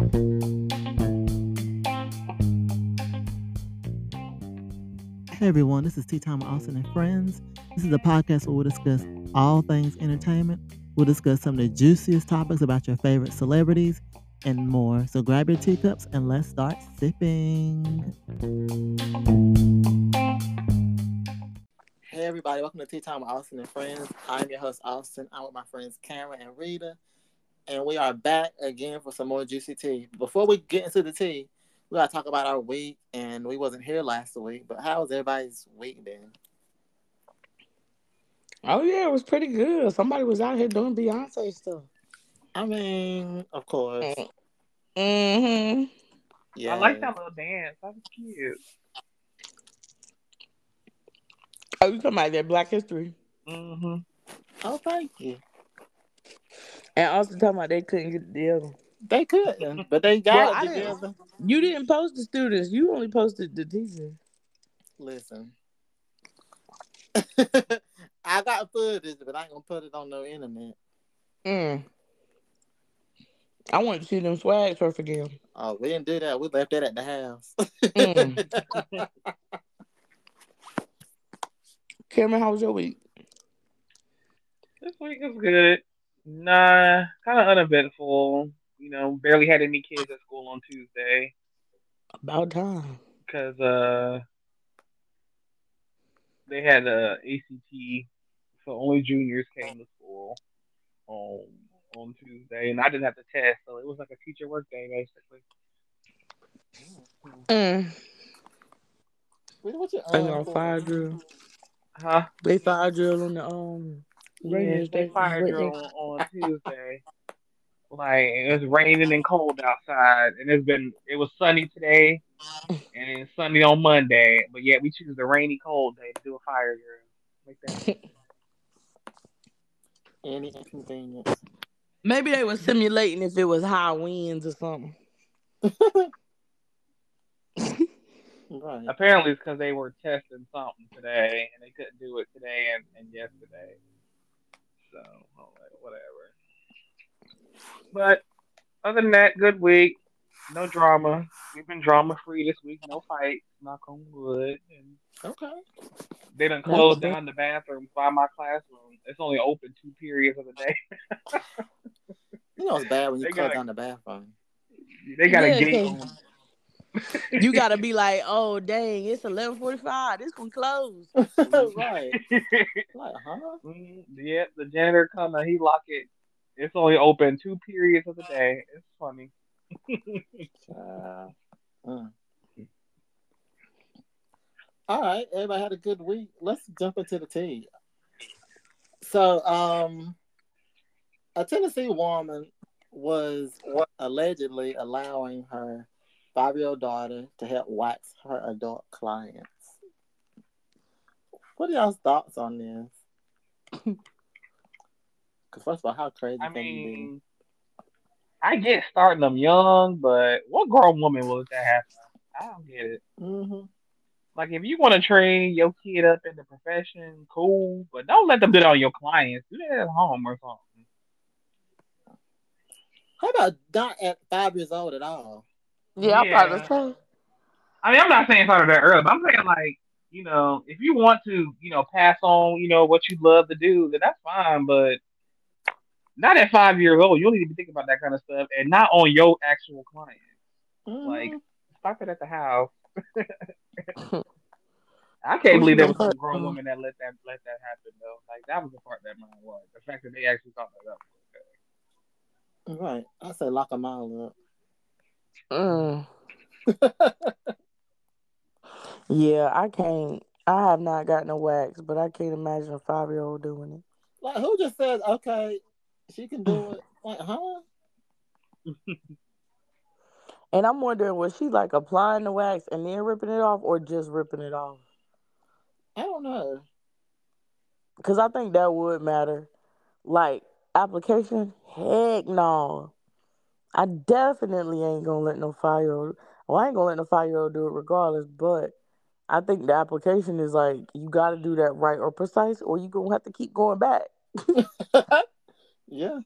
Hey everyone, this is Tea Time with Austin and Friends. This is a podcast where we'll discuss all things entertainment. We'll discuss some of the juiciest topics about your favorite celebrities and more. So grab your teacups and let's start sipping. Hey everybody, welcome to Tea Time with Austin and Friends. I'm your host Austin. I'm with my friends Cameron and Rita, and we are back again for some more juicy tea. Before we get into the tea, we gotta talk about our week, and we wasn't here last week. But how was everybody's week been? Oh yeah, it was pretty good. Somebody was out here doing Beyonce stuff. I mean, of course. Mm-hmm. Yeah. I like that little dance. That was cute. Oh, you talking about that Black History? Mm-hmm. Oh, thank you. And also talking about they couldn't get together. They couldn't, but they got Well, I it didn't- together. You didn't post the students. You only posted the teachers. Listen. I got footage, but I ain't gonna put it on no internet. Mm. I wanted to see them swag surf again. Oh, we didn't do that. We left that at the house. Mm. Cameron, how was your week? This week was good. Nah, kind of uneventful. You know, barely had any kids at school on Tuesday About time. because uh they had a ACT, so only juniors came to school on on Tuesday, and I didn't have to test, so it was like a teacher work day basically. Mm. Wait, what's your, They uh, got fire drill. Huh? They fire drill on the um. Yeah, radio they station. fired Radio- you on, on Tuesday. Like it was raining and cold outside, and it's been it was sunny today, and it's sunny on Monday. But yet we choose the rainy, cold day to do a fire drill. Like that. Any inconvenience. Maybe they were simulating if it was high winds or something. Right. Apparently, it's because they were testing something today, and they couldn't do it today and, and yesterday. So whatever. But other than that, good week. No drama. We've been drama free this week. No fights. Knock on wood. And Okay. They done That's closed down the bathrooms by my classroom. It's only open two periods of the day. You know it's bad when you They close gotta- down the bathroom. They got Yeah, a gate okay. on. You gotta be like, oh dang, it's eleven forty five. This one closed. right. Like, huh? Mm, yeah, the janitor come and he lock it. It's only open two periods of the day. It's funny. Uh, mm. All right, everybody had a good week. Let's jump into the tea. So, um, a Tennessee woman was allegedly allowing her five-year-old daughter to help wax her adult clients. What are y'all's thoughts on this? Because first of all, how crazy I can you be? mean, I get starting them young, but what grown woman will that happen? I don't get it. hmm Like, if you want to train your kid up in the profession, cool, but don't let them do that on your clients. Do that at home or something. How about not at five years old at all? Yeah, Yeah. I'm about to say. I mean, I'm not saying start that early, but I'm saying like, you know, if you want to, you know, pass on, you know, what you love to do, then that's fine. But not at five years old. You don't need to be thinking about that kind of stuff, and not on your actual client. Mhm. Like, stop it at the house. I can't believe there was some grown woman that let that let that happen though. Like that was the part that mine was the fact that they actually thought that up. Right. I say lock a all up. Mm. Yeah, I can't. I have not gotten a wax, but I can't imagine a five year old doing it. Like who just says, okay, she can do it? Like, huh? And I'm wondering, was she like applying the wax and then ripping it off, or just ripping it off? I don't know. Because I think that would matter. Like application, heck no. I definitely ain't gonna let no five year old. Well, I ain't gonna let no five year old do it regardless. But I think the application is like you got to do that right or precise, or you gonna have to keep going back. yeah.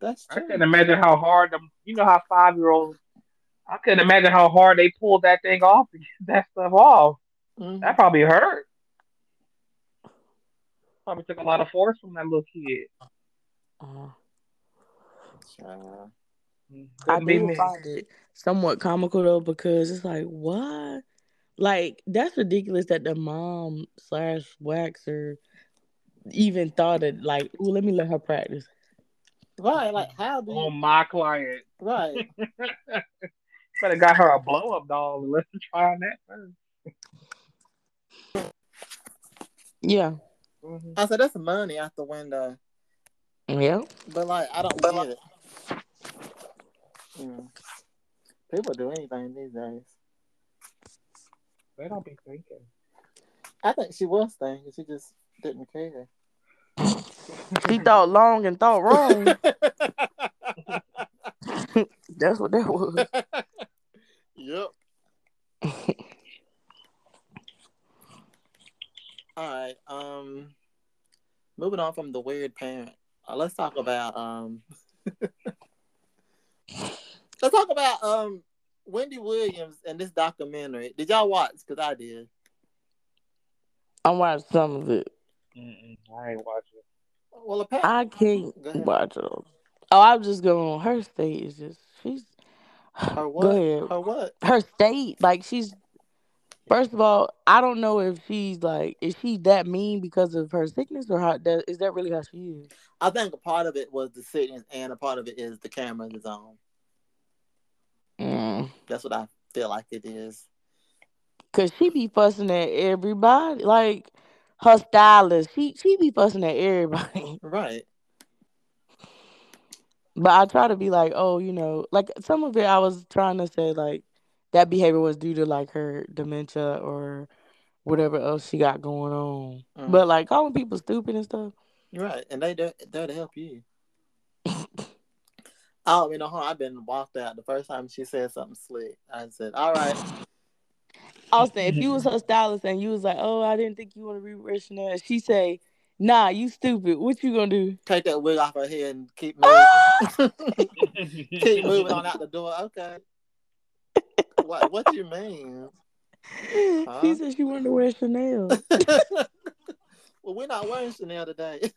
That's I true. couldn't imagine how hard them. You know how five year olds. I couldn't imagine how hard they pulled that thing off to get that stuff off. Mhm. That probably hurt. Probably took a lot of force from that little kid. Uh, I Couldn't do find it somewhat comical though because it's like what, like that's ridiculous that the mom slash waxer even thought of like, ooh, let me let her practice. Right, like how do you On my client. right? Better got her a blow up doll and let's try on that first. Yeah, Mhm. I said that's money out the window. yeah. But like I don't get it. Mm. People do anything these days. They don't be thinking. I think she was thinking, she just didn't care. She thought long and thought wrong. That's what that was. yep. All right. Um, moving on from the weird parent, uh, let's talk about um, let's talk about um Wendy Williams and this documentary. Did y'all watch? Because I did. I watched some of it. Mm-mm, I ain't watching. Well, apparently, I can't watch it. Oh, I'm just going. on Her state is just she's. her what? Go ahead. Her what? Her state, like she's. First of all, I don't know if she's like is she that mean because of her sickness or how that is that really how she is. I think a part of it was the sickness, and a part of it is the camera is on. Mm. That's what I feel like it is. Cause she be fussing at everybody, like her stylist. She she be fussing at everybody. Right. But I try to be like, oh, you know, like some of it I was trying to say like that behavior was due to like her dementia or whatever else she got going on. Mm. But like calling people stupid and stuff. Right, and they do there to help you. Oh, you know, huh? I've been walked out the first time she said something slick. I said, "All right, Austin, if you was her stylist and you was like, oh, I didn't think you want to rewear Chanel, and she say, nah, you stupid. What you gonna do? take that wig off her head and keep Ah! moving. keep moving on out the door." Okay. What? What you mean? Huh? She said she wanted to wear Chanel. well, we're not wearing Chanel today.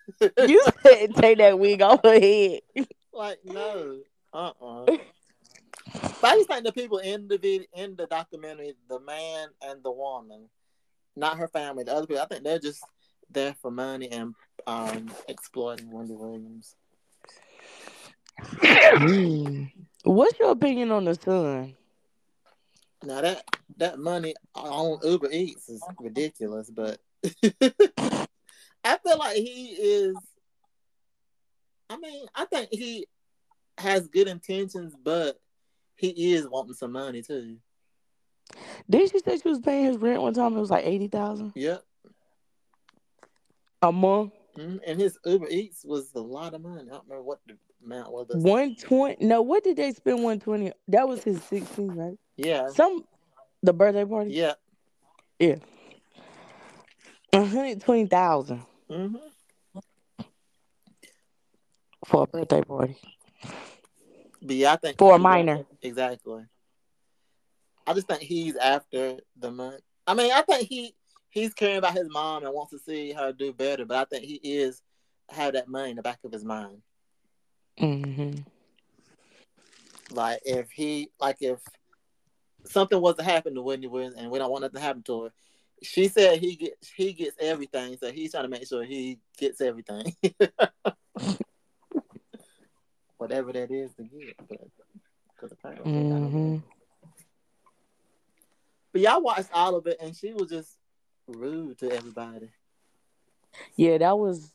you said take that wig off her head. like, no, uh, uh But I just think the people in the video, in the documentary, the man and the woman, not her family, the other people, I think they're just there for money and um exploiting Wendy Williams. Mm. What's your opinion on the son? Now that that money on Uber Eats is ridiculous, but I feel like he is. I mean, I think he has good intentions, but he is wanting some money too. Did she say she was paying his rent one time? It was like eighty thousand Yep. a month. Mhm. And his Uber Eats was a lot of money. I don't remember what the amount was. One twenty. No, what did they spend one twenty? That was his sixteen, right? Yeah. Some the birthday party. Yeah. Yeah. one hundred twenty thousand hmm for a birthday party But yeah, I think for a minor. Exactly. I just think he's after the money. I mean, I think he he's caring about his mom and wants to see her do better, but I think he is have that money in the back of his mind. hmm Like if he like if something was to happen to Whitney Williams and we don't want nothing to happen to her, she said he gets he gets everything, so he's trying to make sure he gets everything. Whatever that is to get. But, 'cause apparently mm-hmm. But y'all watched all of it, and she was just rude to everybody. Yeah, that was.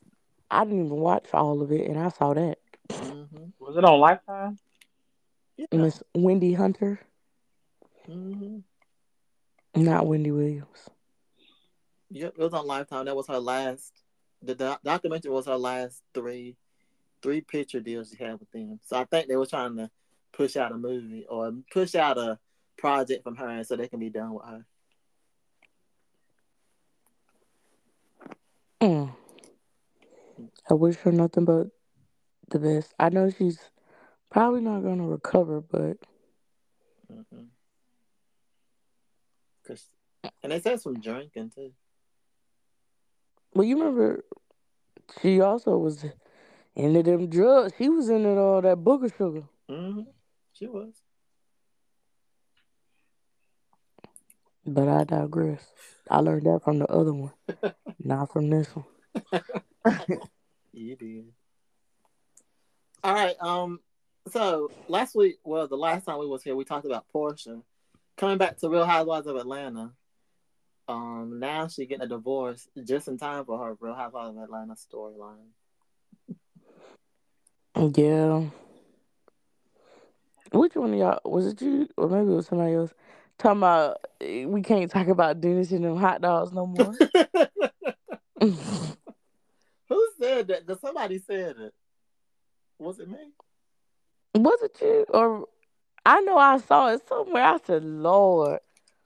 I didn't even watch all of it, and I saw that hmm Was it on Lifetime? Yeah. Miss Wendy Hunter, hmm not Wendy Williams. Yep, it was on Lifetime. That was her last. The doc- documentary was her last three, three picture deals she had with them. So I think they were trying to push out a movie or push out a project from her, and so they can be done with her. Mm. I wish her nothing but the best. I know she's probably not gonna recover, but Mm-hmm. Cause, and they said some drinking too. well, you remember she also was into them drugs. She was into all that booger sugar. Mm-hmm. She was. But I digress. I learned that from the other one, not from this one. You did. All right. Um. So last week, well, the last time we was here, we talked about Porsha coming back to Real Housewives of Atlanta. Um. Now she getting a divorce just in time for her Real Housewives of Atlanta storyline. Yeah. Which one of y'all was it you or maybe it was somebody else talking about eh, we can't talk about Dennis and them hot dogs no more. Who said that? Because somebody said it. Was it me? was it you or I know I saw it somewhere. I said, Lord.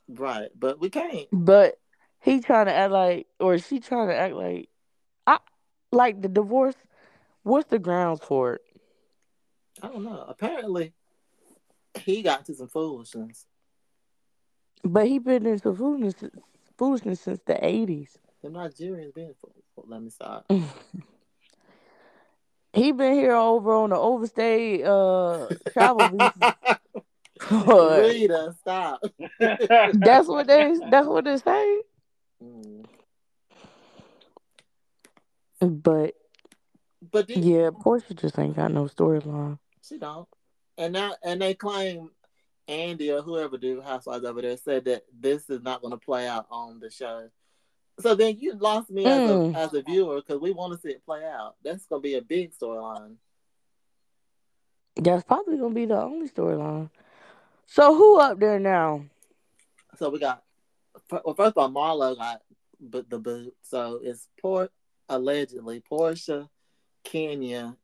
Right, but we can't. But he trying to act like or she trying to act like I like the divorce. What's the grounds for it? I don't know. Apparently, he got to some foolishness. But he been into foolishness foolishness since the eighties. The Nigerians been fool. Let me stop. He been here over on the overstay uh travel visa. Rita, stop. that's what they that's what they say. Mm. But But did, yeah, Porsha just ain't got no storyline. she don't. And now, and they claim Andy or whoever do Housewives over there said that this is not going to play out on the show. So then you lost me as a Mm. as a viewer because we want to see it play out. That's going to be a big storyline. That's probably gonna be the only storyline. So who up there now? So we got well, first of all, Marlo got but the boot. So it's Port allegedly Porsha, Kenya,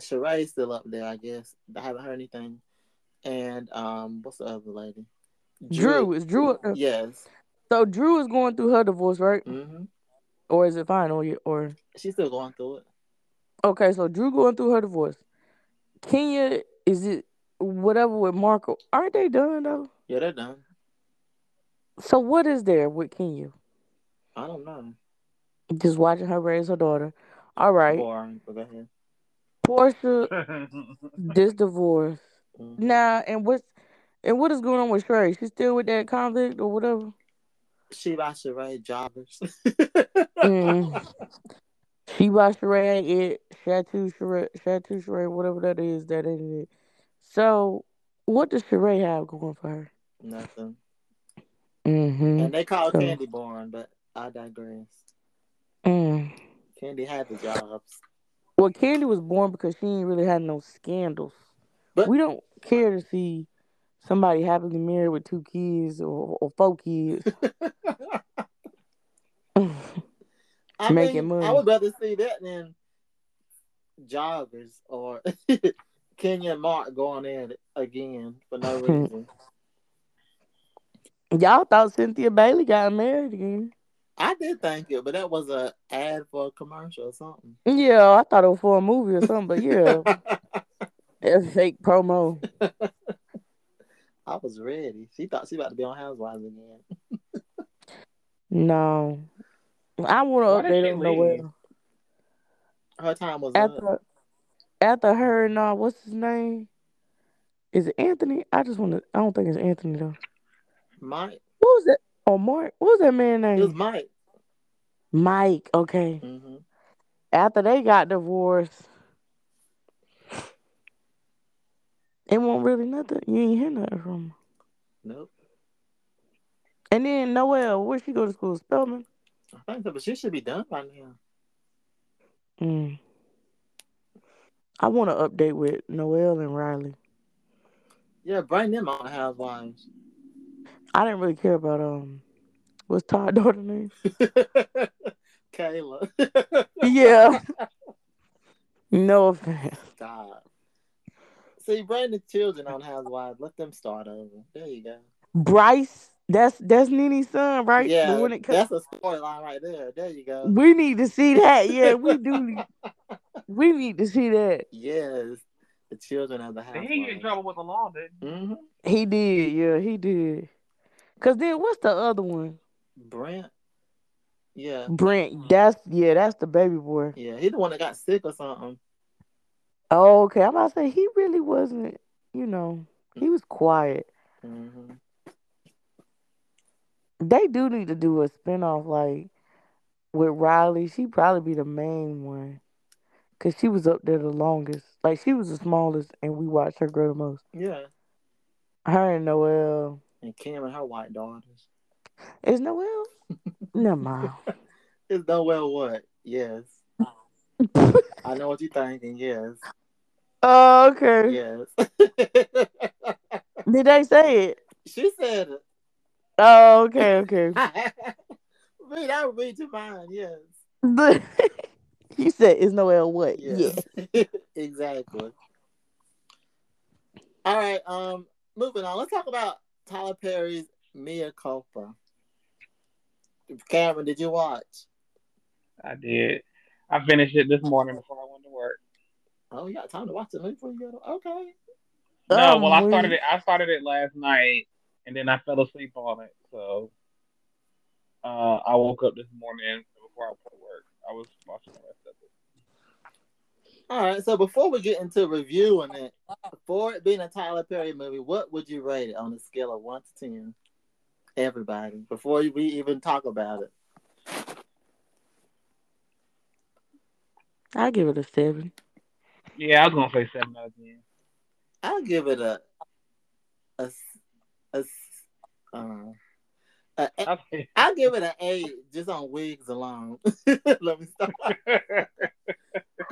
Sheree still up there, I guess. I haven't heard anything. And um, what's the other lady? Drew. Is Drew up there? Yes. So Drew is going through her divorce, right? hmm Or is it final? Or, or She's still going through it. okay, so Drew going through her divorce. Kenya, is it whatever with Marco? Aren't they done though? Yeah, they're done. So what is there with Kenya? I don't know. Just watching her raise her daughter. All right, Boring, but go ahead. Porsha, this divorce. Mhm. Now, and what's and what is going on with Sheree? She still with that convict or whatever? She by Sheree Jobbers. Mm. She by Sheree it. Chateau Sheree, Chateau Sheree, whatever that is, that ain't it. So, what does Sheree have going for her? Nothing. Mm-hmm. And they call So- Kandi boring, but I digress. Mm. Kandi had the jobs. Well, Kandi was born because she ain't really had no scandals. But- we don't care to see somebody happily married with two kids or, or four kids. I Making mean, money. I would rather see that than joggers or Kenya and Mark going in again for no reason. Y'all thought Cynthia Bailey got married again. I did thank you, but that was a ad for a commercial or something. Yeah, I thought it was for a movie or something, but yeah, it's fake promo. I was ready. She thought she about to be on Housewives again. No. I want Why to did update she on leave? Her time was up. After, after her and uh, what's his name? Is it Anthony? I just want to. I don't think it's Anthony though. Mike. What was that? Oh, Mark. What was that man name? It was? Mike. Mike. Okay. hmm After they got divorced, it wasn't really nothing. You ain't hear nothing from. Nope. And then Noelle, where she go to school? Spelman. I think so, but she should be done by now. Mm. I want to update with Noelle and Riley. Yeah, bring them on Housewives. I didn't really care about um, what's Todd daughter name? Kaela. Yeah. no offense. God. See, bring the children on Housewives. Let them start over. There you go. Bryce, that's that's NeNe's son, right? Yeah, The one that cut- that's a storyline right there. There you go. we need to see that. Yeah, we do. Need... We need to see that. yes, the children of the house. He get in trouble with the law? Did hmm He did, yeah, he did. Cause then what's the other one? Brentt. Yeah, Brentt. That's yeah, that's the baby boy. yeah. he's the one that got sick or something. Oh, okay. I'm about to say he really wasn't. You know, he was quiet. hmm They do need to do a spinoff like with Riley. She probably be the main one. Cause she was up there the longest. Like she was the smallest and we watched her grow the most. Yeah, Her and Noelle. And Kim and her white daughters. Is Noelle? Never mind. It's Noelle what? Yes. I know what you're thinking. Yes. oh, okay. Yes. Did they say it? she said it. Oh, okay, okay. read, I would read your mind. Yes. you said is Noelle what? Yes. exactly. All right. Um, moving on. Let's talk about Tyler Perry's Mea Culpa. Cameron, did you watch? I did. I finished it this morning before I went to work. Oh, you got time to watch it before you go. To... Okay. No, Oh, well, I started it. I started it last night, and then I fell asleep on it. So, uh, I woke up this morning before I went to work. I was watching the rest of it. All right. So before we get into reviewing it, for it being a Tyler Perry movie, what would you rate it on a scale of one to ten? Everybody, before we even talk about it. I'll give it a seven. Yeah, I was gonna say seven out of ten. I'll give it a a s- a s- uh, a, a, I'll say- I'll give it an eight just on wigs alone. Let me start.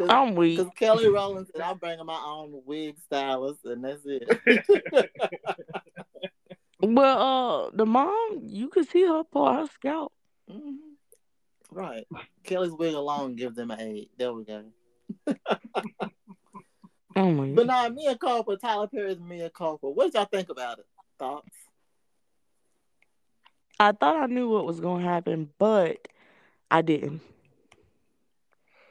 I'm weak. Because Kelly Rowland said I'm bringing my own wig stylist, and that's it. Well, uh, the mom, you could see her part her scalp. Mhm. Right. Kelly's wig alone gives them an eight. There we go. Oh my But now Mea Culpa, Tyler Perry's Mea Culpa. What did y'all think about it? Thoughts? I thought I knew what was gonna happen, but I didn't.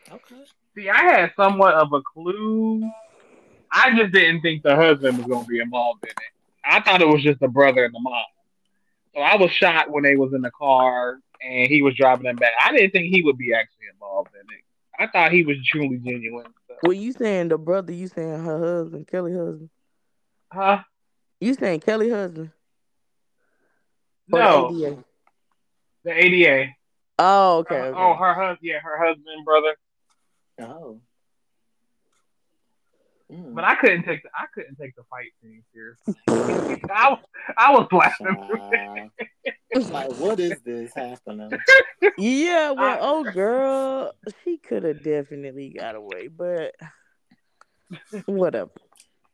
Okay. See, I had somewhat of a clue. I just didn't think the husband was gonna be involved in it. I thought it was just the brother and the mom. So I was shocked when they was in the car and he was driving them back. I didn't think he would be actually involved in it. I thought he was truly genuine. So. Well, you saying the brother? You saying her husband, Kelly husband? Huh? You saying Kelly husband? Or the No, ADA? the ADA. Oh, okay. Uh, okay. Oh, her husband. Yeah, her husband, brother. Oh. Mm. But I couldn't take the I couldn't take the fight scene seriously. I was I was laughing. Child. like, what is this happening? Yeah, well, I- oh girl, she could have definitely got away, but whatever.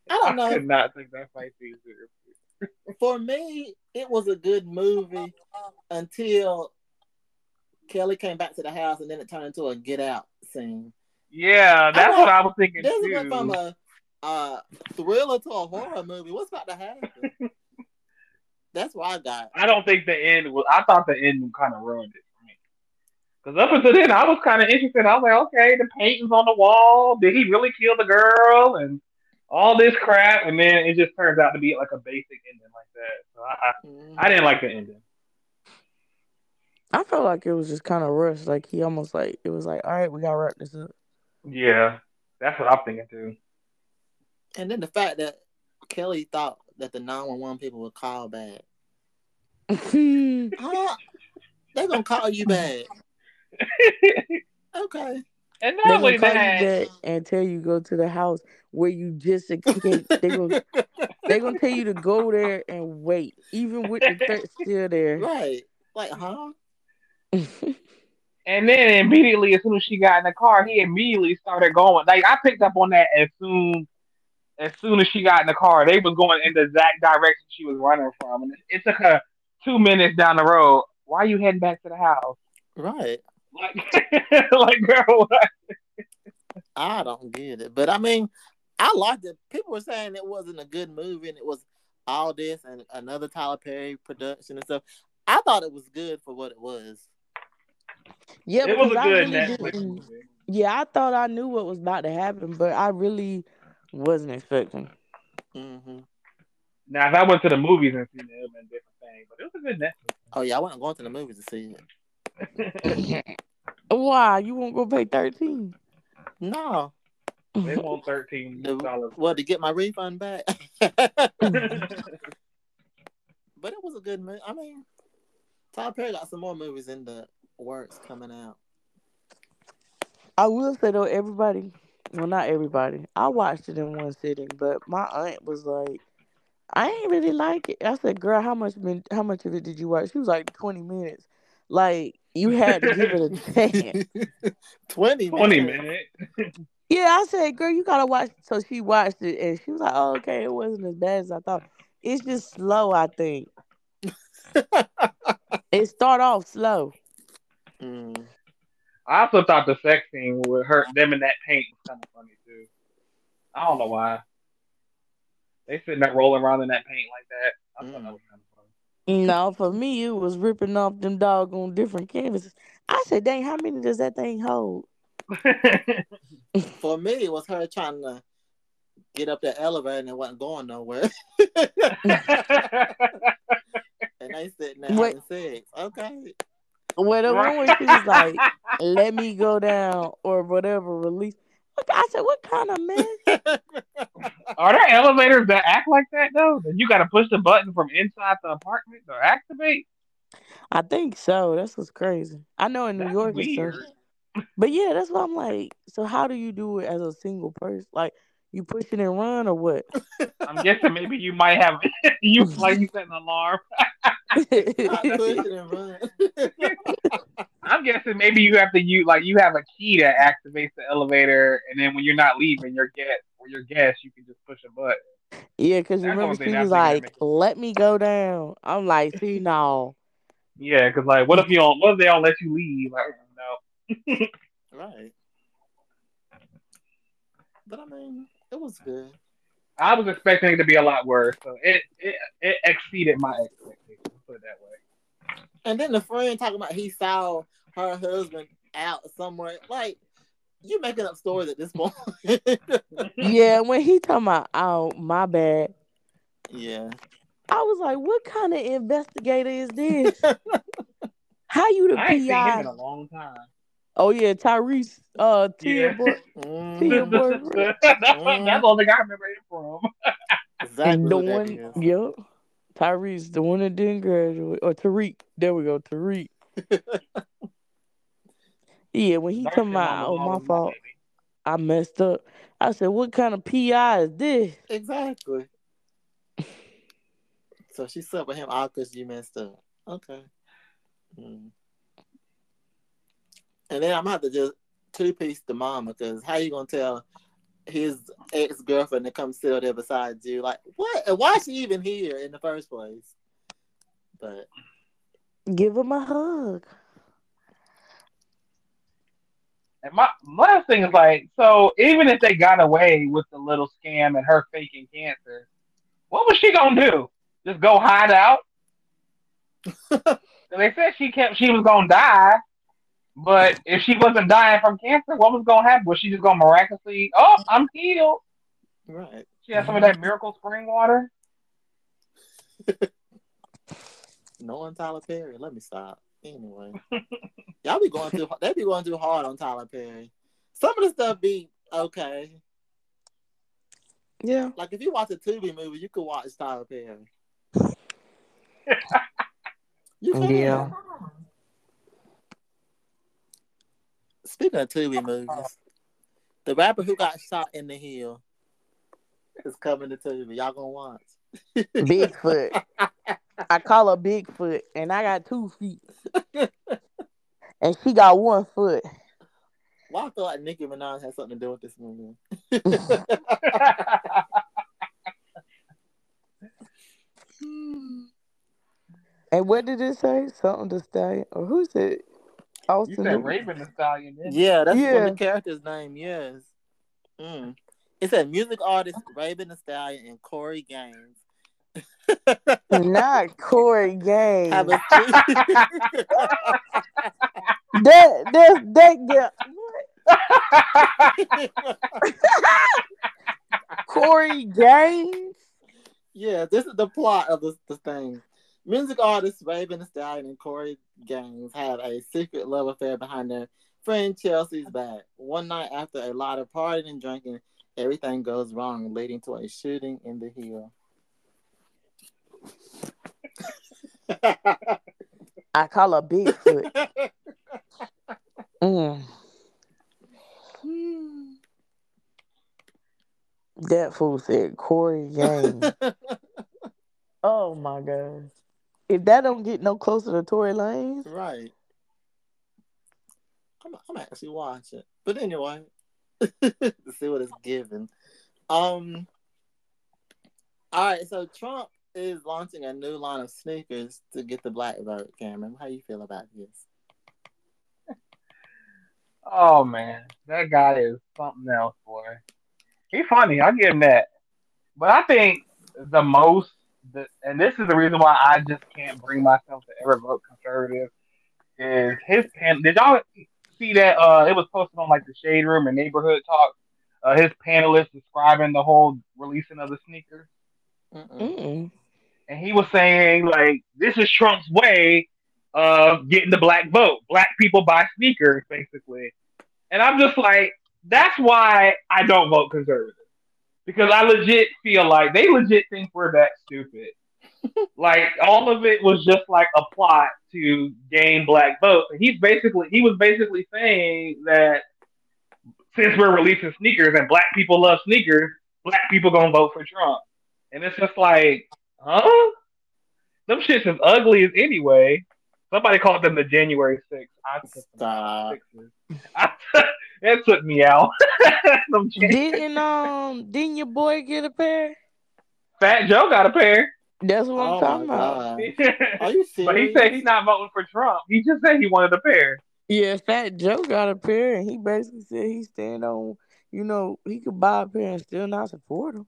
I don't know. I know. could not take that fight scene seriously. For me, it was a good movie until Kelly came back to the house and then it turned into a get out scene. Yeah, that's I what I was thinking This too. went from a uh, thriller to a horror movie. What's about to happen? That's what I got. I don't think the end was. I thought the end kind of ruined it for me. Because up until then, I was kind of interested. I was like, okay, the paintings on the wall. Did he really kill the girl? And all this crap. And then it just turns out to be like a basic ending like that. So I, Mhm. I, I didn't like the ending. I felt like it was just kind of rushed. Like he almost like it was like, all right, we gotta wrap this up. Yeah, that's what I'm thinking too. And then the fact that Kelly thought that the 911 people would call back. Huh? They gonna call you back. Okay. and they not gonna only call that, you back and tell you go to the house where you just escaped. they gonna they gonna tell you to go there and wait, even with the threat still there. Right. Like, huh? And then immediately, as soon as she got in the car, he immediately started going. Like I picked up on that as soon as soon as she got in the car, they was going in the exact direction she was running from, and it took her two minutes down the road. Why are you heading back to the house? Right. Like, like girl, what? I don't get it. But I mean, I liked it. People were saying it wasn't a good movie and it was all this and another Tyler Perry production and stuff. I thought it was good for what it was. Yeah, it was because a I good really Netflix movie. Yeah, I thought I knew what was about to happen, but I really wasn't expecting. hmm Now, if I went to the movies and seen it, it would have been a different thing. But it was a good Netflix. Oh yeah, I wasn't going to the movies to see it. Why you won't go pay thirteen? No, they want thirteen dollars. well to get my refund back. but it was a good movie. I mean, Tyler Perry got some more movies in the works coming out. I will say though, everybody, well, not everybody. I watched it in one sitting, but my aunt was like, "I ain't really like it." I said, "Girl, how much? been- How much of it did you watch?" She was like, 20 minutes." Like you had to give it a chance. 20 Twenty minutes. minutes. Yeah, I said, "Girl, you gotta watch." So she watched it, and she was like, "Oh, okay, it wasn't as bad as I thought. It's just slow. I think it start off slow." Mm. I also thought the sex scene with her, them in that paint was kind of funny too. I don't know why. They sitting there rolling around in that paint like that. I thought that was kind of No, for me, it was ripping off them doggone different canvases. I said, "Dang, how many does that thing hold?" For me, it was her trying to get up the elevator and it wasn't going nowhere. and they sitting there Wait. having sex. Okay. The one she was like, "Let me go down" or whatever, release. I said, "What kind of man?" Are there elevators that act like that though? That you got to push the button from inside the apartment to activate? I think so. That's what's crazy. I know in New That's York it's so, but yeah, that's what I'm like. So how do you do it as a single person? Like you push it and run or what? I'm guessing maybe you might have you like you set an alarm. Not pushing and run. I'm guessing maybe you have to use like you have a key that activates the elevator, and then when you're not leaving your guest or your guest, you can just push a button. yeah, because That's remember she was like, "Let me go down." I'm like, "See, no." Yeah, because like, what if you don't? What if they don't let you leave? Like, no. right. But I mean, it was good. I was expecting it to be a lot worse, so it it, it exceeded my expectations. Put it that way. And then the friend talking about he saw her husband out somewhere. Like, you making up stories at this point. Yeah, when he talking about, "Oh, my bad," yeah. I was like, "What kind of investigator is this? How you the I ain't seen him PI?" in a long time. Oh yeah, Tyrese, uh, Tia Yeah. boy, Mhm. Tia boyfriend. that's, that's the only thing I remember him from. Exactly And the one, is. yep. Tyrese, the one that didn't graduate. Or Tariq. There we go, Tariq. Yeah, when he come talking skin about, mama oh, my fault. I messed up. I said, what kind of PI is this? Exactly. So she slept with him all because you messed up. Okay. Mm. And then I'm gonna have to just two piece the mama because how you gonna tell his ex girlfriend to come sit there beside you? Like what? And Why is she even here in the first place? But Give him a hug. And my last thing is like, so even if they got away with the little scam and her faking cancer, what was she gonna do? Just go hide out? So they said she kept she was gonna die, but if she wasn't dying from cancer, what was gonna happen? Was she just gonna miraculously? Oh, I'm healed. right. She had some of that miracle spring water. No one Tyler Perry. Let me stop. Anyway. Y'all be going too they be going too hard on Tyler Perry. Some of the stuff be okay. Yeah. Like if you watch a Tubi movie, you could watch Tyler Perry. you can. Yeah. Speaking of Tubi movies, the rapper who got shot in the heel is coming to Tubi. Y'all gonna watch? Bigfoot. I call her Bigfoot, and I got two feet. and she got one foot. Well, I thought Nicki Minaj had something to do with this movie. And what did it say? Something to stay. Or who said? You said Raven the Stallion, yeah, that's one Yeah. of the character's name. Yes. Mm. It said music artist Raven the Stallion and Corey Gaines. Not Corey Gaines. have a that that that yeah. What? Corey Gaines. yeah, this is the plot of this, the thing. Music artists Raven Stallion and Corey Gaines had a secret love affair behind their friend Chelsea's back. One night after a lot of partying and drinking, everything goes wrong, leading to a shooting in the hill. I call her Bigfoot. Mm. That fool said Corey Gaines. oh my god. If that don't get no closer to Tory Lanez, right. I'm, I'm actually watching. But anyway, see what it's given. Um. All right, so Trump is launching a new line of sneakers to get the black vote. Cameron, how you feel about this? Oh man, that guy is something else, boy. He's funny. I'll give him that. But I think the most, the, and this is the reason why I just can't bring myself to ever vote conservative, is his pen. Did y'all see that? Uh, it was posted on like the Shade Room and Neighborhood Talk. Uh, his panelists describing the whole releasing of the sneakers. Mm-mm. and he was saying like, "This is Trump's way of getting the black vote. Black people buy sneakers, basically." And I'm just like, that's why I don't vote conservative. Because I legit feel like they legit think we're that stupid. like all of it was just like a plot to gain black votes. And he's basically he was basically saying that since we're releasing sneakers and black people love sneakers, black people gonna vote for Trump. And it's just like, huh? Them shits is ugly as anyway. Somebody called them the January 6th. I took them Stop. I, it took me out. Didn't um didn't your boy get a pair? Fat Joe got a pair. That's what I'm Oh talking my about. Are you serious? but he said he's not voting for Trump. He just said he wanted a pair. Yeah, Fat Joe got a pair, and he basically said he stand on, you know, he could buy a pair and still not support him.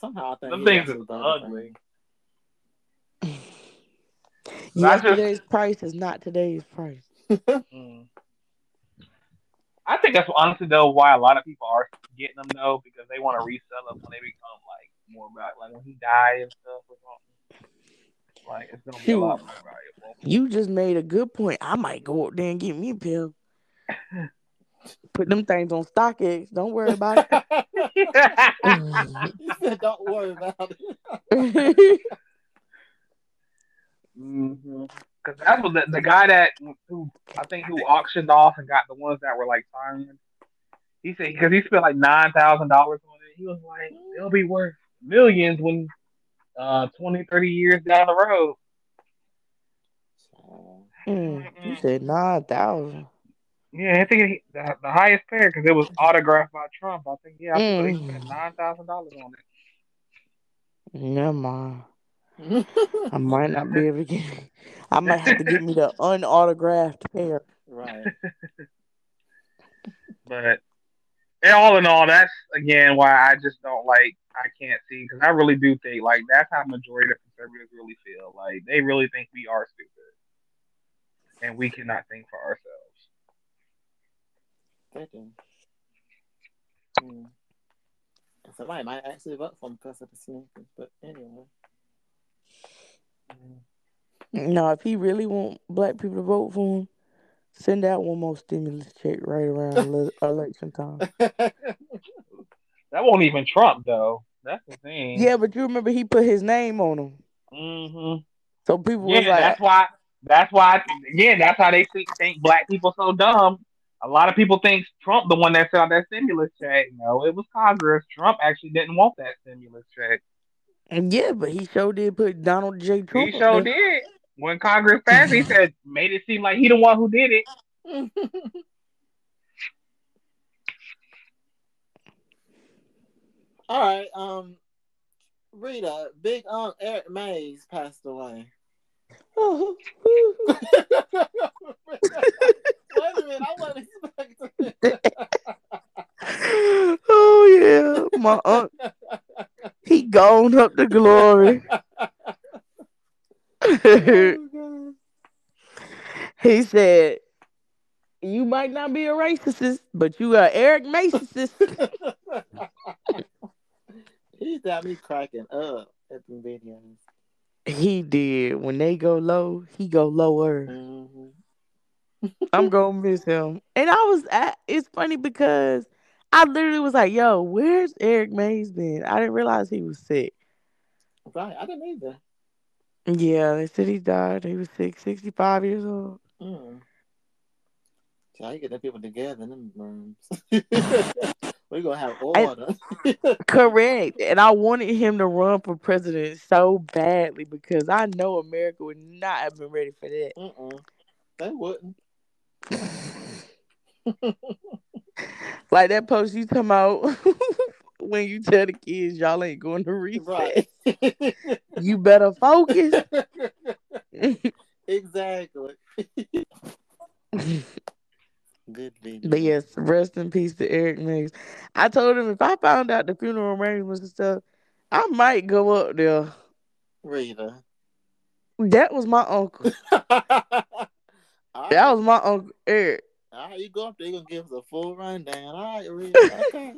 Somehow I think Them he things are the ugly. thing. I just- Yesterday's price is not today's price. Mm. I think that's honestly though why a lot of people are getting them though because they want to resell them when they become like more about like when he dies and stuff or something. Like it's gonna be a lot more valuable. You just made a good point. I might go up there and get me a pill. Put them things on StockX. Don't worry about it. he said, "Don't worry about it." Mm-hmm. Because that was the, the guy that who I think who auctioned off and got the ones that were like signed. He said because he spent like nine thousand dollars on it. He was like, they'll be worth millions when uh 20, 30 years down the road. Mm, you said nine thousand. Yeah, I think he, the, the highest pair because it was autographed by Trump. I think yeah, I think he Mm. spent nine thousand dollars on it. Never mind. I might not be able to get. I might have to get me the unautographed pair. right. But and all in all, that's again why I just don't like. I can't see because I really do think like that's how majority of conservatives really feel. Like they really think we are stupid, and we cannot think for ourselves. They do. Hmm. Somebody might actually vote for him because of the sneakers, but anyway. No, if he really want black people to vote for him, send out one more stimulus check right around ele- election time. That won't even Trump though. That's the thing. Yeah, but you remember he put his name on them, hmm so people Yeah, was like, that's why. That's why. Again, that's how they think, think black people so dumb. A lot of people think Trump the one that sent out that stimulus check. No, it was Congress. Trump actually didn't want that stimulus check. "Yeah, but he sure did put Donald J. Trump." He up sure did. When Congress passed, he said made it seem like he the one who did it. All right. Um, Rita, Big Aunt Eric Mays passed away. Oh, Wait a minute, I wasn't expecting it. oh yeah, my aunt. He gone up to glory. Oh, he said You might not be a racist, but you are Eric Masonist. he got me cracking up at the videos. he did. When they go low, he go lower. hmm I'm gonna miss him. And I was at it's funny because I literally was like, yo, where's Eric Mays been? I didn't realize he was sick. Right, I didn't either. Yeah, they said he died. He was sick, 65 years old. Mm. So I get them people together in them rooms. We're gonna have order. Correct. And I wanted him to run for president so badly because I know America would not have been ready for that. Mm-mm. They wouldn't. Like that post you come out when you tell the kids y'all ain't going to recess. Right. You better focus. exactly. Good video. But yes, rest in peace to Eric Mays. I told him if I found out the funeral arrangements and stuff, I might go up there. Rita. That was my uncle. That was my uncle Eric. All right, you go up there, you're gonna give us a full rundown. All right. Okay.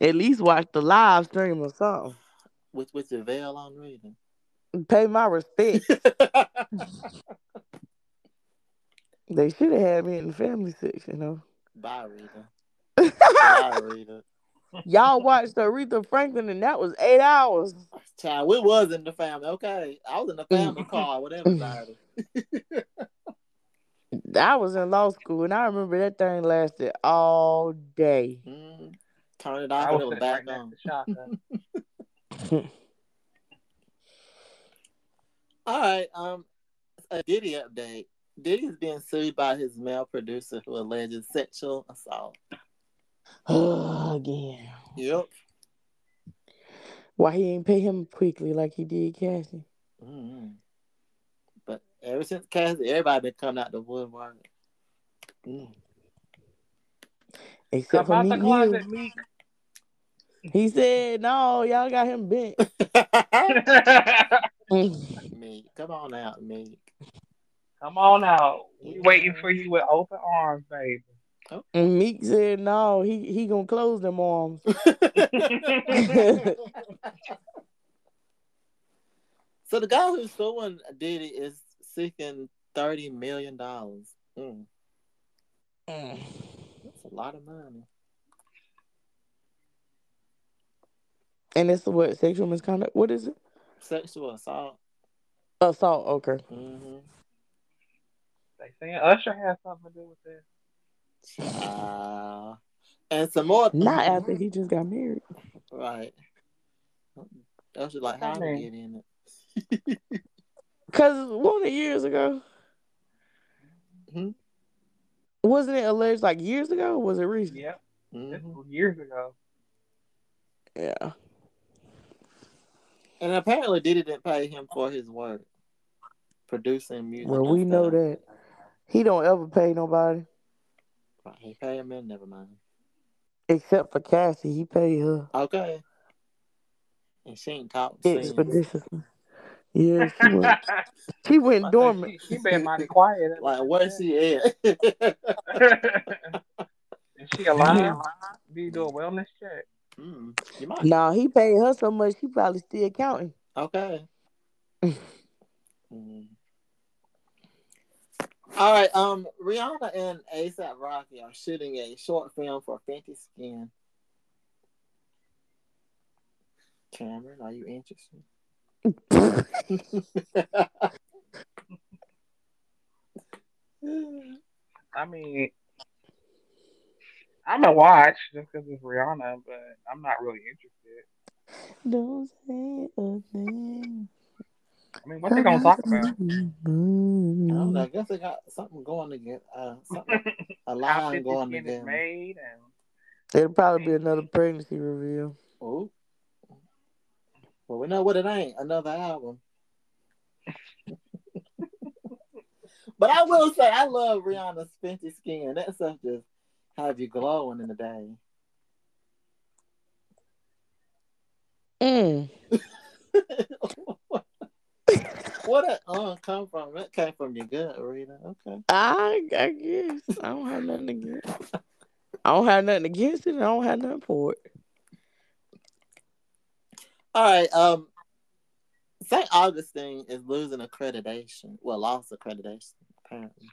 At least watch the live stream or something. with with your veil on Rita. Pay my respect. They should have had me in the family section though. Bye, Rita. Bye, Rita. Y'all watched Aretha Franklin and that was eight hours. Child, we was in the family. Okay, I was in the family car with everybody. I was in law school and I remember that thing lasted all day. Mm, turn it I off and it was was back right on. to All right. Um, a Diddy update. Diddy is being sued by his male producer who alleges sexual assault. Again. Yep. Why he ain't pay him quickly like he did Cassie? mm But ever since Cassie, everybody been coming out the woodwork. Mm. Except Come for out the Meek closet, Mill. Meek. He said, no, y'all got him bent. me, come on out, me. Come on out. We waiting for you with open arms, baby. And Meek said, no, he, he gonna close them arms. so the guy who's suing Diddy is seeking thirty million dollars. Mm, that's a lot of money. And it's what sexual misconduct? What is it? Sexual assault. Assault. Okay. Mm-hmm. They saying Usher has something to do with this. Child. And some more. Not after he just got married. Right. That's just like how to mean? get in it. Cause one of years ago, Mhm. wasn't it alleged like years ago? Or was it recent? Yeah, This Mhm. years ago. Yeah. And apparently Diddy didn't pay him for his work. Producing music. Well, and we know that he don't ever pay nobody He paid him in, never mind. except for Cassie. He paid her Okay. And she ain't talked since. expeditiously. Yeah, she went. She went I dormant. she, she been mighty quiet. Like, since where's she at? Is she alive? Do you do a wellness check? mm, you might. Nah, he paid her so much. She probably still counting. Okay. Mm. All right. Um, Rihanna and ASAP Rocky are shooting a short film for Fenty Skin. Cameron, are you interested? I mean, I'm gonna watch just because it's Rihanna, but I'm not really interested. Don't say a thing. I mean, what they gonna talk about? I don't know. I guess they got something going again. Uh, something, a line going Skin is again. made, and It'll probably be another pregnancy reveal. Oh. Well, we know what it ain't. Another album. but I will say, I love Rihanna's Fenty Skin. That stuff just have you glowing in the day. Mm. Where that uh come from? That came from your gut, Rita. Okay. I, I guess I don't have nothing against. I don't have nothing against it. I don't have nothing for it. All right. Um, St. Augustine is losing accreditation. Well, lost accreditation apparently.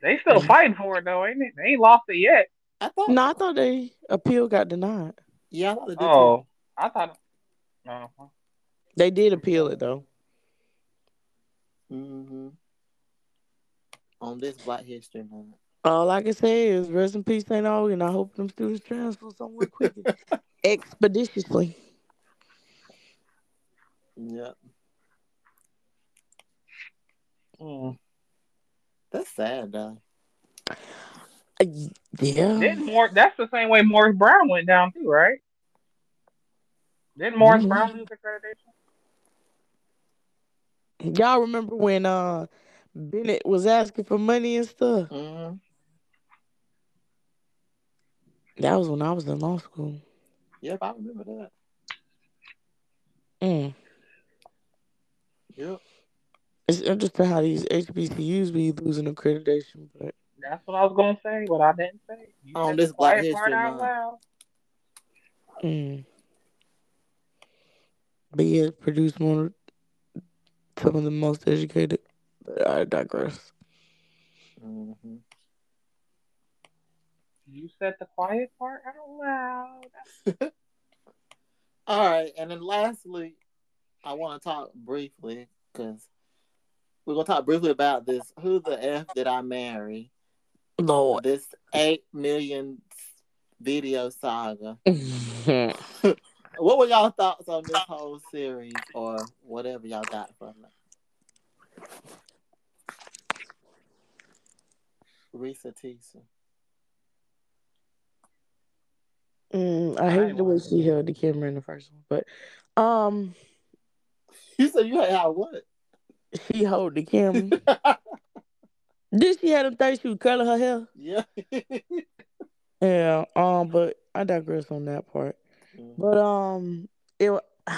They still fighting for it though, ain't it? They ain't lost it yet. I thought. No, I thought they appeal got denied. Yeah, I thought they did Oh, I thought. Uh, They did appeal it though. Mm-hmm. On this Black History Month. All I can say is rest in peace, St. Augustine. I hope them students transfer somewhere quickly, expeditiously. Yep. mm. That's sad though. Uh, yeah. Didn't Mor- That's the same way Morris Brown went down too, right? Didn't Morris Mhm. Brown lose accreditation? Y'all remember when uh Bennett was asking for money and stuff? Mm-hmm. That was when I was in law school. Yep, I remember that. Mm. Yep. It's interesting how these HBCUs be losing accreditation, but That's what I was gonna say, but I didn't say. it. You On this the Black quiet part History out Month. loud. mm. but yeah, it produced more some of the most educated. But I digress. Mm-hmm. You said the quiet part out loud. All right, and then lastly, I want to talk briefly because we're gonna talk briefly about this. Who the f did I marry? Lord. This eight million video saga. What were y'all thoughts on this whole series, or whatever y'all got from it? Reesa Teesa. Mm, I I hated the way she held the camera in the first one, but um, You said you had how what? she held the camera. Did she have them things she was curling her hair? yeah. Yeah. Um, but I digress on that part. But um, it.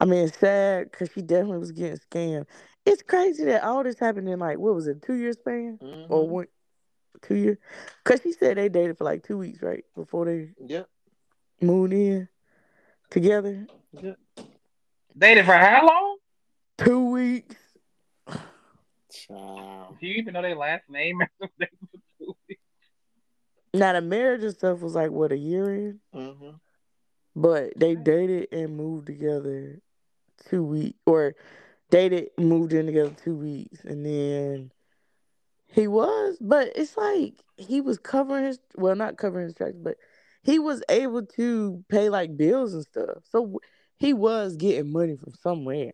I mean, it's sad because she definitely was getting scammed. It's crazy that all this happened in like what was it, two years span Mhm. or one, two years? Because she said they dated for like two weeks, right, before they Yep. moved in together. Yep. Dated for how long? Two weeks. Child. Do you even know their last name? Now the marriage and stuff was like what a year in, Mm-hmm. but they dated and moved together two weeks, or dated moved in together two weeks, and then he was, but it's like he was covering his well, not covering his tracks, but he was able to pay like bills and stuff, so he was getting money from somewhere,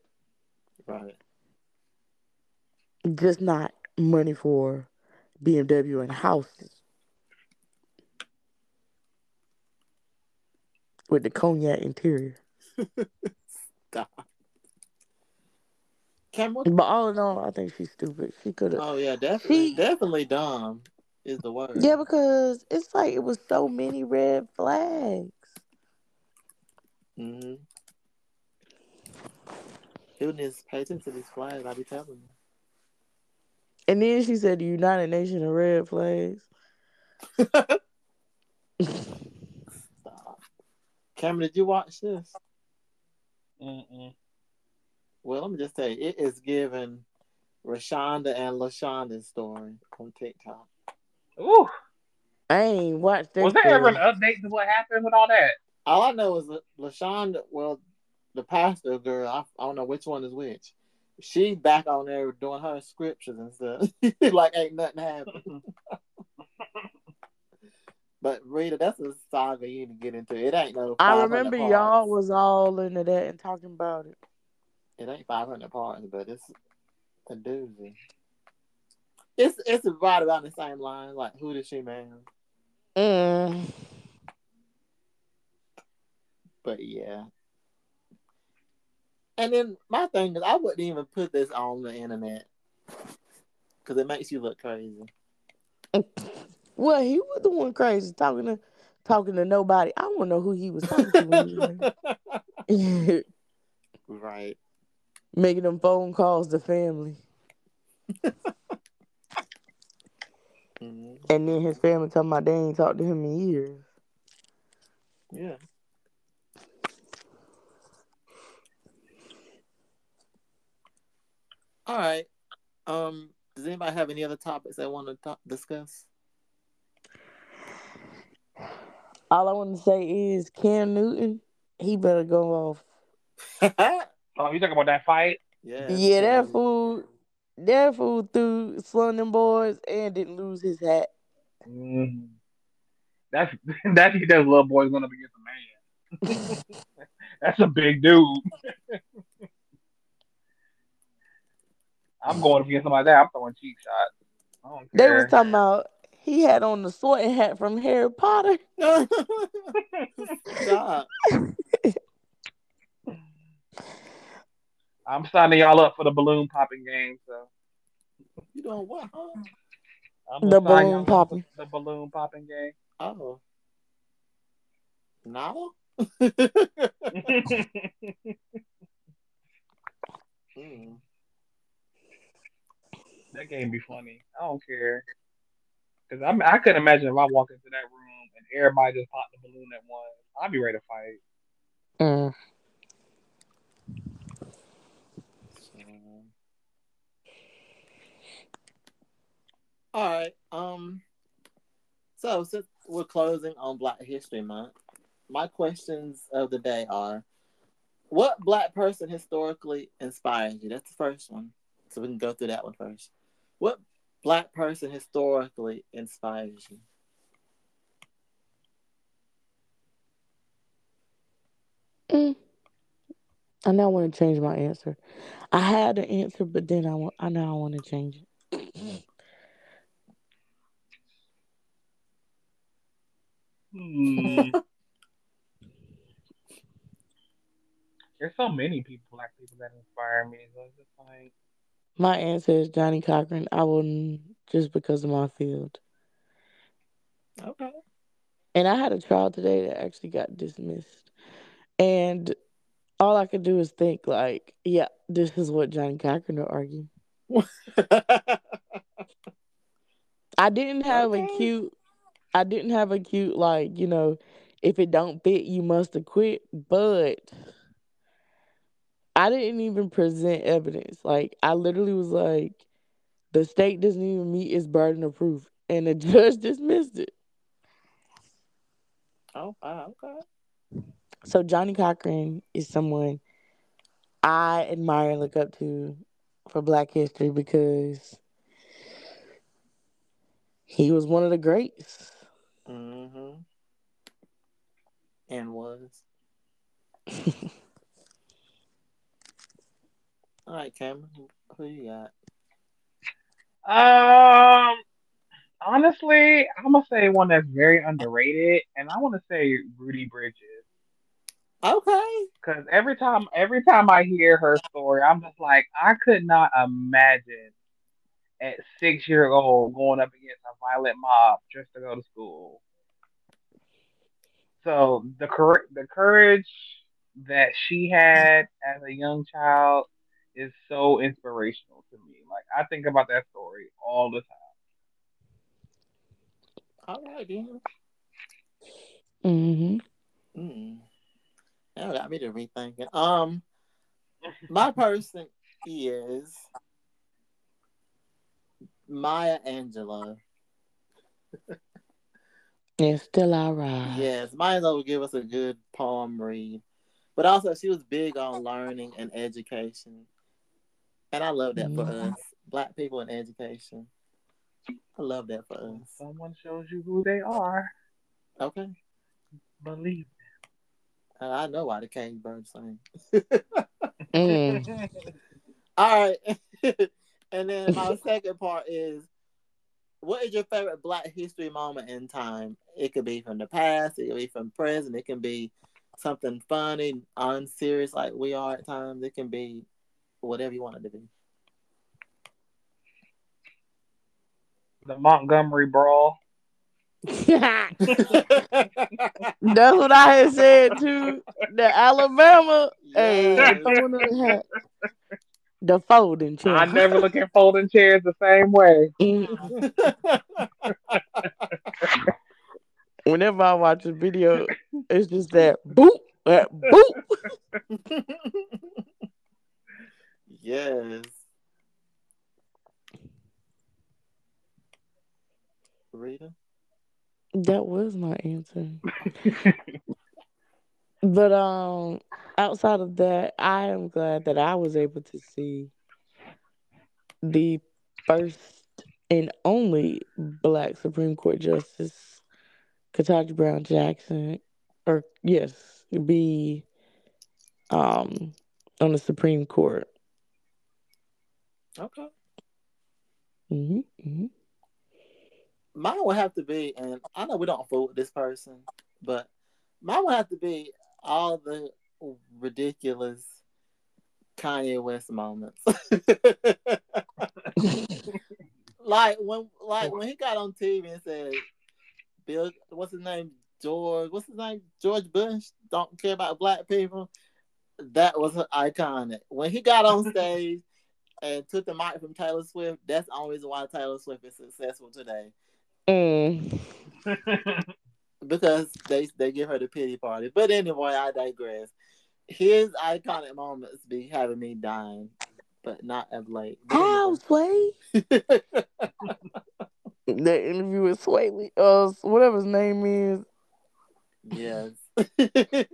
Right. just not money for BMW and houses. With the cognac interior. Stop. But all in all, I think she's stupid. She could have. Oh yeah, definitely, She- definitely dumb is the word. Yeah, because it's like it was so many red flags. Mm-hmm. People need to pay attention to these flags. I be telling you. And then she said the United Nation of red flags. Stop. Cameron, did you watch this? Mm-mm. Well, let me just tell you, it is giving Rashonda and Lashonda's story on TikTok. Ooh. I ain't watched that. Was there ever an update to what happened with all that? All I know is that Lashonda, well, the pastor girl, I, I don't know which one is which. She back on there doing her scriptures and stuff. like ain't nothing happened. But Rita, that's a saga you need to get into. It ain't no. I remember parts. y'all was all into that and talking about it. It ain't five hundred parts, but it's a doozy. It's it's right around the same line. Like, who did she marry? Mm. But yeah. And then my thing is, I wouldn't even put this on the internet because it makes you look crazy. Well, he was the one crazy talking to talking to nobody. I want to know who he was talking to. when he was married. right. Making them phone calls to family. Mhm. And then his family talking about they ain't talked to him in years. Yeah. All right. Um. Does anybody have any other topics they want to talk, discuss? All I want to say is Cam Newton, he better go off. Oh, you talking about that fight? yeah. yeah, that fool, that fool threw slung them boys and didn't lose his hat. Mm. That's that's he does little boys going up against a man. That's a big dude. I'm going up against somebody like that. I'm throwing cheap shots. I don't They care. was talking about he had on the sorting hat from Harry Potter. Stop. I'm signing y'all up for the balloon popping game. So You doing what? Huh? I'm The balloon popping. The balloon popping game. Oh. Now? Mm. That game be funny. I don't care. Cause I I couldn't imagine if I walk into that room and everybody just popped the balloon at once. I'd be ready to fight. Mm. So, all right. Um. So since we're closing on Black History Month, my questions of the day are: What Black person historically inspires you? That's the first one. So we can go through that one first. What Black person historically inspires you? Mm. I now want to change my answer. I had an answer, but then I want. I now want to change it. Hmm. There's so many people, black people that inspire me. So it's just like, My answer is Johnnie Cochran. I wouldn't just because of my field. Okay. And I had a trial today that actually got dismissed. And all I could do is think like, yeah, this is what Johnnie Cochran would argue. I didn't have a cute I didn't have a cute like, you know, if it don't fit you must have quit, but I didn't even present evidence. Like I literally was like the state doesn't even meet its burden of proof and the judge dismissed it. oh, wow, okay. So Johnnie Cochran is someone I admire and look up to for black history because he was one of the greats. Mm-hmm. And was. All right, Cameron, who, you got? um, honestly, I'm gonna say one that's very underrated, and I want to say Ruby Bridges. Okay. Cause every time, every time I hear her story, I'm just like, I could not imagine at six year old going up against a violent mob just to go to school. So the cour- the courage that she had as a young child is so inspirational to me. Like I think about that story all the time. All right, then. hmm Mm. That got me to rethinking. Um, my person is Maya Angelou. And still I rise. Yes, Maya Angelou would give us a good poem read, but also she was big on learning and education, and I love that for Mhm. us, Black people in education. I love that for us. someone shows you who they are, Okay, believe. Uh, I know why the cage bird sing. Mm. All right. and then my second part is what is your favorite black history moment in time? It could be from the past, it could be from present, it can be something funny, unserious like we are at times. It can be whatever you want it to be. The Montgomery Brawl. That's what I had said too. The Alabama. Hey, Yes. throwing the. The folding chair. I never look at folding chairs the same way. Mm. Whenever I watch a video, it's just that boop, that boop. yes. Rita? That was my answer. But um, outside of that, I am glad that I was able to see the first and only Black Supreme Court Justice, Ketanji Brown Jackson, or yes, be um on the Supreme Court. Okay. hmm hmm Mine would have to be, and I know we don't fool with this person, but mine would have to be all the ridiculous Kanye West moments. like when like when he got on TV and said Bill what's his name? George what's his name? George Bush don't care about black people. That was iconic. When he got on stage and took the mic from Taylor Swift, that's the only reason why Taylor Swift is successful today. Mm. because they they give her the pity party. But anyway, I digress. His iconic moments be having me dying, but not of late. How Sway? That interview with Sway, uh, whatever his name is. yes.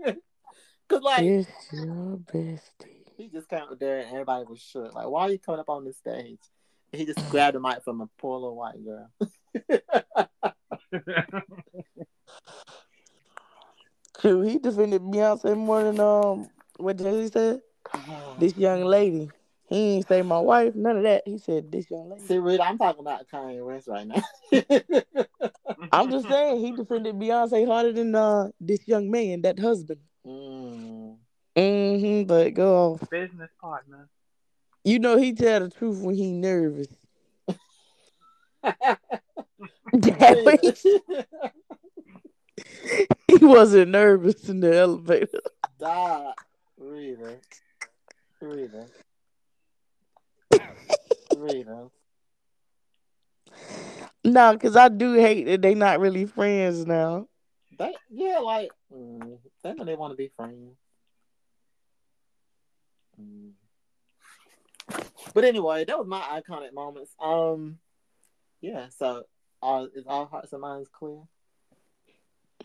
Cause like It's your bestie. He just came up there and everybody was shook. Like, why are you coming up on the stage? And he just grabbed the mic from a poor little white girl. Shoot, he defended Beyonce more than um what Jay Z said. This young lady. He ain't say my wife, none of that. He said this young lady. See, Rita, I'm talking about Kanye West right now. I'm just saying he defended Beyonce harder than uh this young man, that husband. Mm. Mm-hmm. But go off. Business partner. You know he tell the truth when he nervous. Yeah, he, he wasn't nervous in the elevator. Stop, Rita. Rita. Rita. No, because I do hate that they not really friends now. They, yeah, like, mm, they know they want to be friends. Mm. But anyway, that was my iconic moments. Um, yeah. So, uh, is all hearts and minds clear?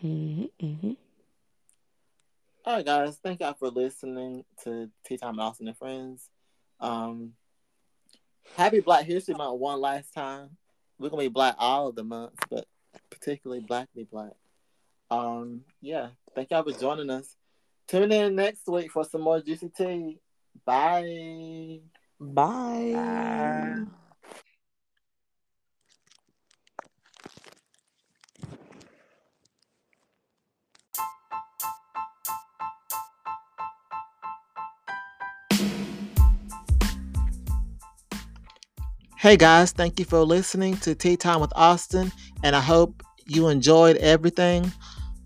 hmm hmm All right, guys. Thank y'all for listening to Tea Time Austin and Friends. Um, happy Black History Month one last time. We're gonna be black all of the months, but particularly Blackly Black. Um, yeah. Thank y'all for joining us. Tune in next week for some more juicy tea. Bye. Bye. Bye. Hey guys, thank you for listening to Tea Time with Austin, and I hope you enjoyed everything.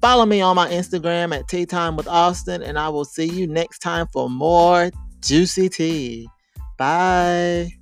Follow me on my Instagram at Tea Time with Austin, and I will see you next time for more juicy tea. Bye.